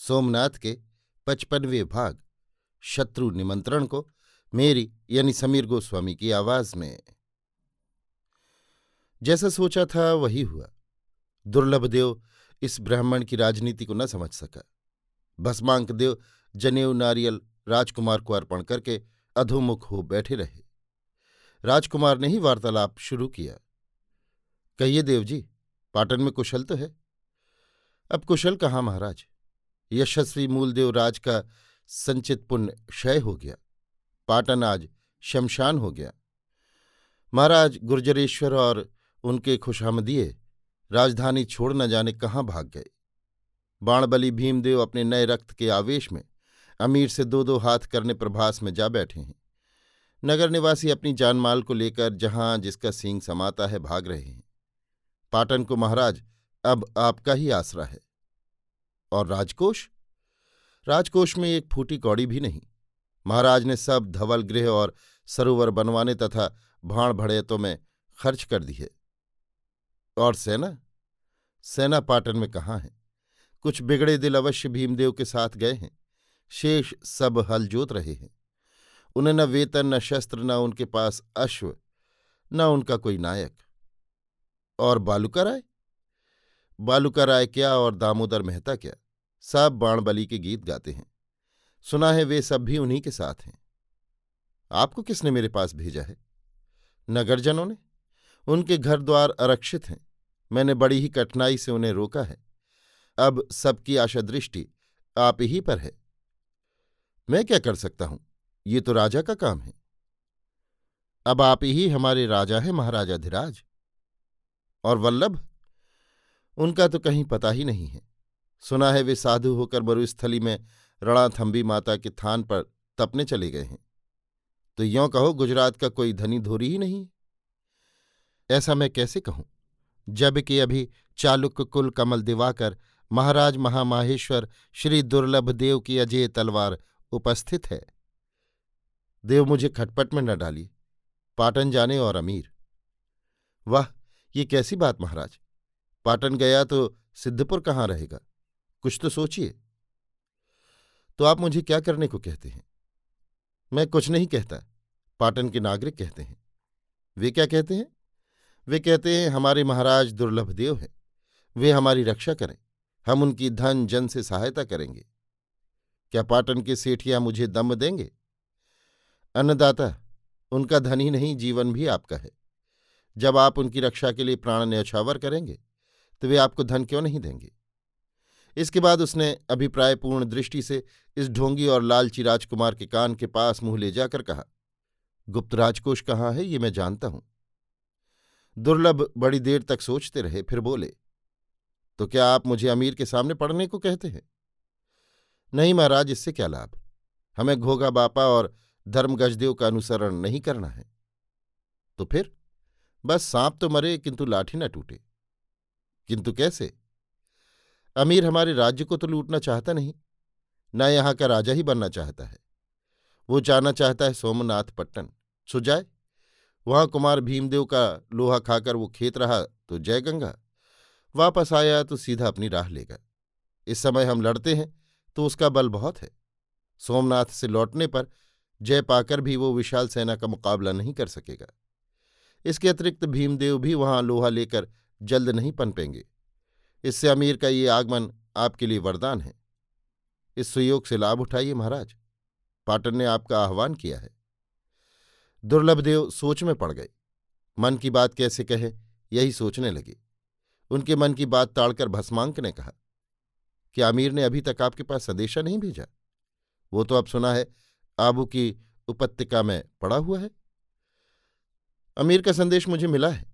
सोमनाथ के पचपनवे भाग, शत्रु निमंत्रण को मेरी यानी समीर गोस्वामी की आवाज़ में। जैसा सोचा था वही हुआ। दुर्लभ देव इस ब्राह्मण की राजनीति को न समझ सका। भस्मांक देव जनेऊ नारियल राजकुमार को अर्पण करके अधोमुख हो बैठे रहे। राजकुमार ने ही वार्तालाप शुरू किया। कहिए देव जी पाटन में कुशल तो है? अब कुशल कहाँ महाराज? यशस्वी मूलदेव राज का संचित पुण्य क्षय हो गया। पाटन आज शमशान हो गया। महाराज गुर्जरेश्वर और उनके खुशामदिये राजधानी छोड़ न जाने कहाँ भाग गए? बाणबली भीमदेव अपने नए रक्त के आवेश में अमीर से दो दो हाथ करने प्रभास में जा बैठे हैं। नगर निवासी अपनी जानमाल को लेकर जहाँ जिसका सींग समाता है भाग रहे हैं। पाटन को महाराज, अब आपका ही आसरा है। और राजकोष? राजकोष में एक फूटी कौड़ी भी नहीं। महाराज ने सब धवल गृह और सरोवर बनवाने तथा भाण भड़ेतों में खर्च कर दिए। और सेना? सेना पाटन में कहाँ है? कुछ बिगड़े दिल अवश्य भीमदेव के साथ गए हैं। शेष सब हल जोत रहे हैं। उन्हें न वेतन, न शस्त्र, न उनके पास अश्व, न उनका कोई नायक। और बालुका राय बालुका राय क्या और दामोदर मेहता क्या? सब बाणबली के गीत गाते हैं। सुना है वे सब भी उन्हीं के साथ हैं। आपको किसने मेरे पास भेजा है? नगरजनों ने? उनके घर द्वार आरक्षित हैं। मैंने बड़ी ही कठिनाई से उन्हें रोका है। अब सबकी आशा दृष्टि आप ही पर है। मैं क्या कर सकता हूँ? ये तो राजा का काम है। अब आप ही हमारे राजा हैं महाराजाधिराज और वल्लभ? उनका तो कहीं पता ही नहीं है। सुना है वे साधु होकर मरुस्थली में रणाथम्बी माता के थान पर तपने चले गए हैं। तो यों कहो, गुजरात का कोई धनी धोरी ही नहीं? ऐसा मैं कैसे कहूँ? जबकि अभी चालुक कुल कमल दिवाकर महाराज महामाहेश्वर श्री दुर्लभ देव की अजय तलवार उपस्थित है। देव मुझे खटपट में न डालिए पाटन जाने और अमीर। वाह, ये कैसी बात महाराज? पाटन गया तो सिद्धपुर कहाँ रहेगा? कुछ तो सोचिए। तो आप मुझे क्या करने को कहते हैं? मैं कुछ नहीं कहता। पाटन के नागरिक कहते हैं। वे क्या कहते हैं? वे कहते हैं, हमारे महाराज दुर्लभ देव हैं। वे हमारी रक्षा करें। हम उनकी धन, जन से सहायता करेंगे। क्या पाटन के सेठिया मुझे दम देंगे? अन्नदाता, उनका धन ही नहीं, जीवन भी आपका है। जब आप उनकी रक्षा के लिए प्राण न्यौछावर करेंगे तो वे आपको धन क्यों नहीं देंगे? इसके बाद उसने अभिप्रायपूर्ण दृष्टि से इस ढोंगी और लालची राजकुमार के कान के पास मुँह ले जाकर कहा, गुप्त राजकोष कहाँ है, ये मैं जानता हूँ। दुर्लभ बड़ी देर तक सोचते रहे, फिर बोले तो क्या आप मुझे अमीर के सामने पढ़ने को कहते हैं? नहीं महाराज, इससे क्या लाभ? हमें घोगा बापा और धर्मगजदेव का अनुसरण नहीं करना है। तो फिर? बस सांप तो मरे, किंतु लाठी न टूटे। किंतु कैसे? अमीर हमारे राज्य को तो लूटना चाहता नहीं, न यहाँ का राजा ही बनना चाहता है। वो जाना चाहता है सोमनाथ पट्टन। सो जाए। वहाँ कुमार भीमदेव का लोहा खाकर वो खेत रहा तो जय गंगा। वापस आया तो सीधा अपनी राह लेगा इस समय हम लड़ते हैं तो उसका बल बहुत है। सोमनाथ से लौटने पर जय पाकर भी वो विशाल सेना का मुकाबला नहीं कर सकेगा। इसके अतिरिक्त भीमदेव भी वहाँ लोहा लेकर जल्द नहीं पनपेंगे। इससे अमीर का ये आगमन आपके लिए वरदान है। इस सुयोग से लाभ उठाइए महाराज। पाटन ने आपका आह्वान किया है। दुर्लभदेव सोच में पड़ गए। मन की बात कैसे कहे, यही सोचने लगे। उनके मन की बात ताड़कर भस्मांक ने कहा कि आमिर ने अभी तक आपके पास संदेशा नहीं भेजा? वो तो अब सुना है, आबू की उपत्यका में पड़ा हुआ है। अमीर का संदेश मुझे मिला है।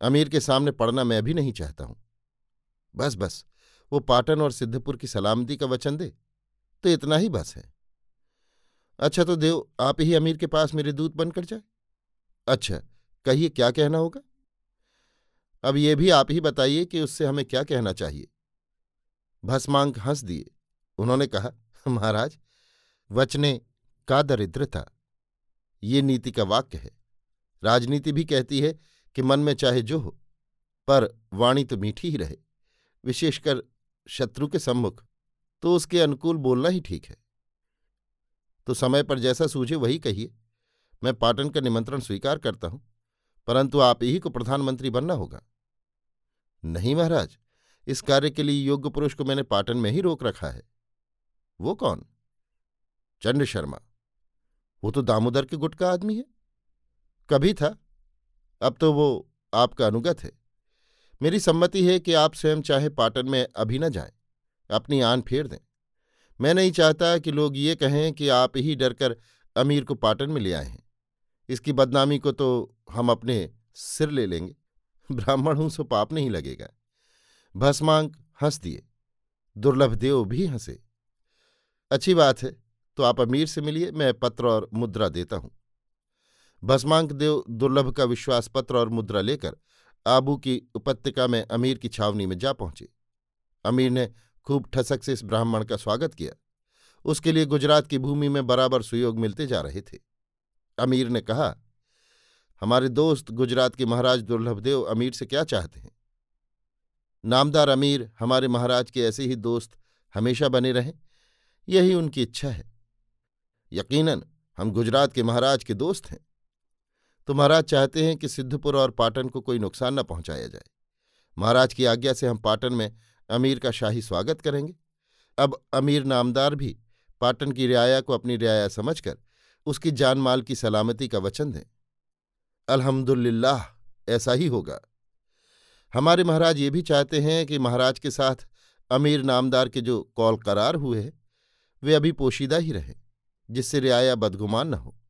अमीर के सामने पढ़ना मैं भी नहीं चाहता हूँ। बस बस, वो पाटन और सिद्धपुर की सलामती का वचन दे तो इतना ही बस है। अच्छा तो देव, आप ही अमीर के पास मेरे दूत बनकर जाए। अच्छा कहिए क्या कहना होगा? अब ये भी आप ही बताइए कि उससे हमें क्या कहना चाहिए। भस्मांक हंस दिए। उन्होंने कहा, महाराज, वचने का दरिद्रता ये नीति का वाक्य है। राजनीति भी कहती है कि मन में चाहे जो हो, पर वाणी तो मीठी ही रहे। विशेषकर शत्रु के सम्मुख तो उसके अनुकूल बोलना ही ठीक है। तो समय पर जैसा सूझे वही कहिए। मैं पाटन का निमंत्रण स्वीकार करता हूँ, परंतु आप ही को प्रधानमंत्री बनना होगा। नहीं महाराज, इस कार्य के लिए योग्य पुरुष को मैंने पाटन में ही रोक रखा है। वो कौन? चंड शर्मा। वो तो दामोदर के गुट का आदमी है। कभी था? अब तो वो आपका अनुगत है। मेरी सम्मति है कि आप स्वयं चाहे पाटन में अभी न जाएँ। अपनी आन फेर दें। मैं नहीं चाहता कि लोग ये कहें कि आप ही डरकर अमीर को पाटन में ले आए हैं। इसकी बदनामी को तो हम अपने सिर ले लेंगे। ब्राह्मण हूँ सो पाप नहीं लगेगा। भस्मांक, हंस दिए। दुर्लभ देव भी हंसे। अच्छी बात है तो आप अमीर से मिलिए, मैं पत्र और मुद्रा देता हूँ। भस्मांक देव दुर्लभ का विश्वास पत्र और मुद्रा लेकर आबू की उपत्यका में अमीर की छावनी में जा पहुँचे। अमीर ने खूब ठसक से इस ब्राह्मण का स्वागत किया। उसके लिए गुजरात की भूमि में बराबर सुयोग मिलते जा रहे थे। अमीर ने कहा, हमारे दोस्त गुजरात के महाराज दुर्लभदेव अमीर से क्या चाहते हैं? नामदार अमीर हमारे महाराज के ऐसे ही दोस्त हमेशा बने रहें, यही उनकी इच्छा है। यकीनन, हम गुजरात के महाराज के दोस्त हैं। तो महाराज चाहते हैं कि सिद्धपुर और पाटन को कोई नुकसान न पहुँचाया जाए। महाराज की आज्ञा से हम पाटन में अमीर का शाही स्वागत करेंगे। अब अमीर नामदार भी पाटन की रियाया को अपनी रियाया समझकर उसकी जान माल की सलामती का वचन दें। अल्हम्दुलिल्लाह, ऐसा ही होगा। हमारे महाराज ये भी चाहते हैं कि महाराज के साथ अमीर नामदार के जो कौल करार हुए हैं, वे अभी पोशीदा ही रहें, जिससे रियाया बदगुमान न हो।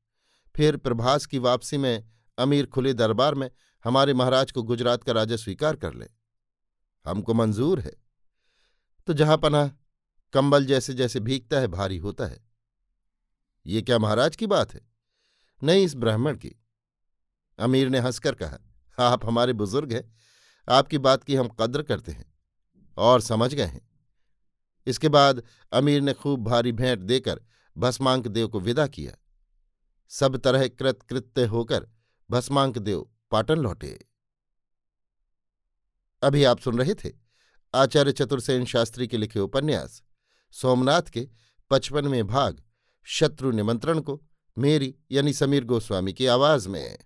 फिर प्रभास की वापसी में अमीर खुले दरबार में हमारे महाराज को गुजरात का राजा स्वीकार कर ले। हमको मंजूर है। तो जहाँ पना कंबल जैसे जैसे भीगता है, भारी होता है। ये क्या महाराज की बात है? नहीं, इस ब्राह्मण की। अमीर ने हंसकर कहा, आप हमारे बुज़ुर्ग हैं। आपकी बात की हम कद्र करते हैं और समझ गए हैं। इसके बाद अमीर ने खूब भारी भेंट देकर भस्मांक देव को विदा किया। सब तरह कृतकृत्य होकर भस्मांक देव पाटन लौटे। अभी आप सुन रहे थे आचार्य चतुर्सेन शास्त्री के लिखे उपन्यास, सोमनाथ के पचपनवें भाग, शत्रु निमंत्रण को, मेरी यानी समीर गोस्वामी की आवाज़ में।